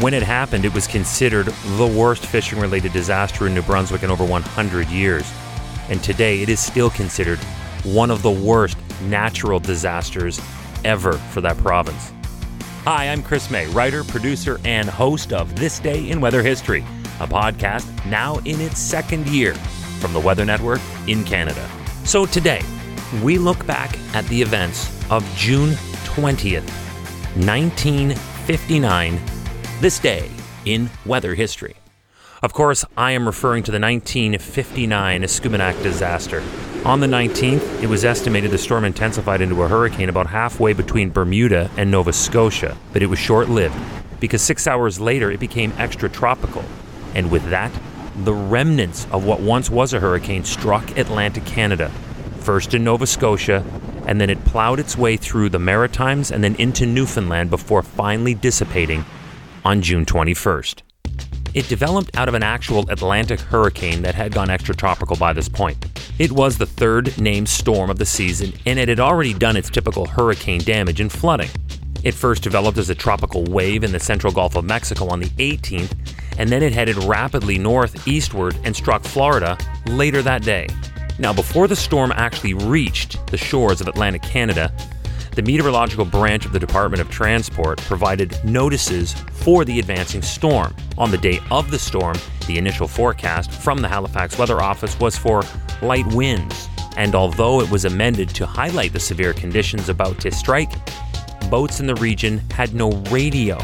When it happened, it was considered the worst fishing related disaster in New Brunswick in over 100 years. And today, it is still considered one of the worst natural disasters ever for that province. Hi, I'm Chris Mei, writer, producer, and host of This Day in Weather History, a podcast now in its second year from the Weather Network in Canada. So today, we look back at the events of June 20th, 1959, this day in weather history. Of course, I am referring to the 1959 Escuminac disaster. On the 19th, it was estimated the storm intensified into a hurricane about halfway between Bermuda and Nova Scotia, but it was short lived because six hours later it became extratropical. And with that, the remnants of what once was a hurricane struck Atlantic Canada, first in Nova Scotia, and then it plowed its way through the Maritimes and then into Newfoundland before finally dissipating on June 21st. It developed out of an actual Atlantic hurricane that had gone extratropical by this point. It was the third named storm of the season, and it had already done its typical hurricane damage and flooding. It first developed as a tropical wave in the central Gulf of Mexico on the 18th, and then it headed rapidly northeastward and struck Florida later that day. Now, before the storm actually reached the shores of Atlantic Canada, the meteorological branch of the Department of Transport provided notices for the advancing storm. On the day of the storm, the initial forecast from the Halifax Weather Office was for light winds. And although it was amended to highlight the severe conditions about to strike, boats in the region had no radio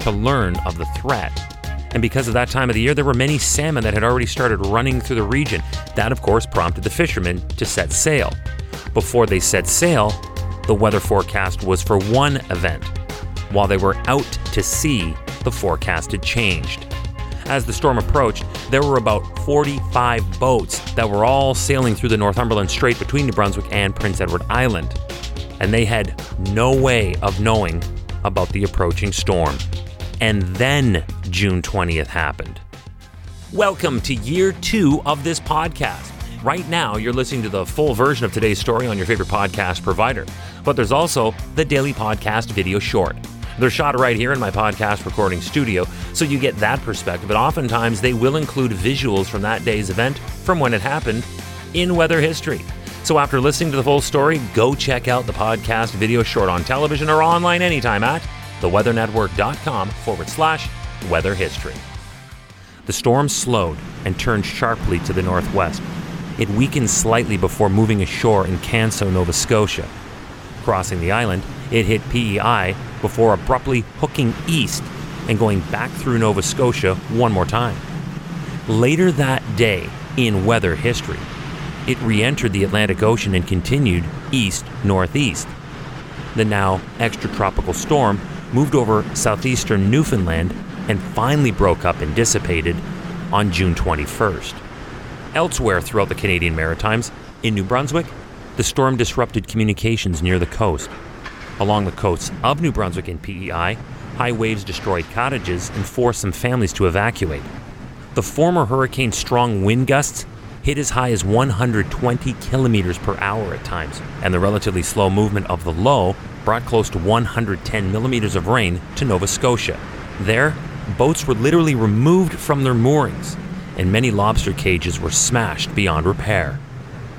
to learn of the threat. And because of that time of the year, there were many salmon that had already started running through the region. That, of course, prompted the fishermen to set sail. Before they set sail, the weather forecast was for one event. While they were out to sea, the forecast had changed. As the storm approached, there were about 45 boats that were all sailing through the Northumberland Strait between New Brunswick and Prince Edward Island. And they had no way of knowing about the approaching storm. And then June 20th happened. Welcome to year two of this podcast. Right now, you're listening to the full version of today's story on your favorite podcast provider, but there's also the daily podcast video short. They're shot right here in my podcast recording studio, so you get that perspective. But oftentimes, they will include visuals from that day's event from when it happened in weather history. So after listening to the full story, go check out the podcast video short on television or online anytime at theweathernetwork.com forward slash weather history. The storm slowed and turned sharply to the northwest. It weakened slightly before moving ashore in Canso, Nova Scotia. Crossing the island, it hit PEI before abruptly hooking east and going back through Nova Scotia one more time. Later that day, in weather history, it re entered the Atlantic Ocean and continued east northeast. The now extratropical storm moved over southeastern Newfoundland and finally broke up and dissipated on June 21st. Elsewhere throughout the Canadian Maritimes, in New Brunswick, the storm disrupted communications near the coast. Along the coasts of New Brunswick and PEI, high waves destroyed cottages and forced some families to evacuate. The former hurricane strong wind gusts hit as high as 120 kilometers per hour at times, and the relatively slow movement of the low brought close to 110 millimeters of rain to Nova Scotia. There, boats were literally removed from their moorings, and many lobster cages were smashed beyond repair.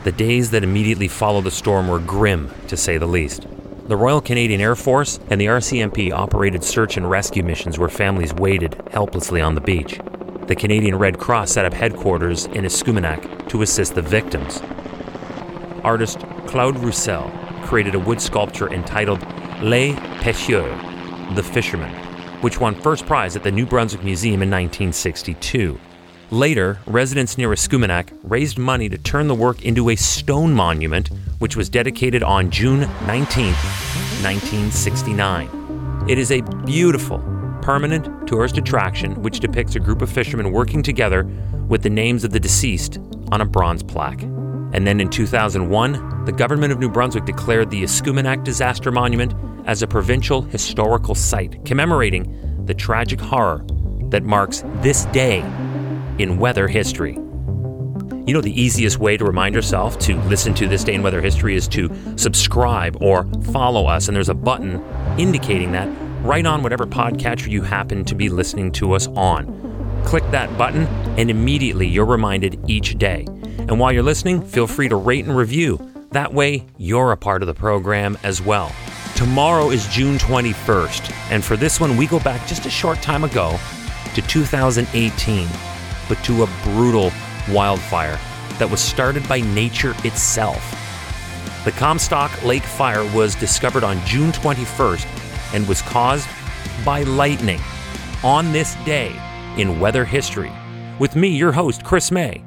The days that immediately followed the storm were grim, to say the least. The Royal Canadian Air Force and the RCMP operated search and rescue missions where families waited helplessly on the beach. The Canadian Red Cross set up headquarters in Escuminac to assist the victims. Artist Claude Roussel created a wood sculpture entitled Les Pêcheurs, The Fishermen, which won first prize at the New Brunswick Museum in 1962. Later, residents near Escuminac raised money to turn the work into a stone monument, which was dedicated on June 19, 1969. It is a beautiful, permanent tourist attraction which depicts a group of fishermen working together with the names of the deceased on a bronze plaque. And then in 2001, the government of New Brunswick declared the Escuminac Disaster Monument as a provincial historical site, commemorating the tragic horror that marks this day in weather history. You know, the easiest way to remind yourself to listen to This Day in Weather History is to subscribe or follow us, and there's a button indicating that right on whatever podcatcher you happen to be listening to us on. Click that button, and immediately you're reminded each day. And while you're listening, feel free to rate and review. That way, you're a part of the program as well. Tomorrow is June 21st, and for this one, we go back just a short time ago to 2018, but to a brutal wildfire that was started by nature itself. The Comstock Lake Fire was discovered on June 21st and was caused by lightning on this day in weather history. With me, your host, Chris Mei.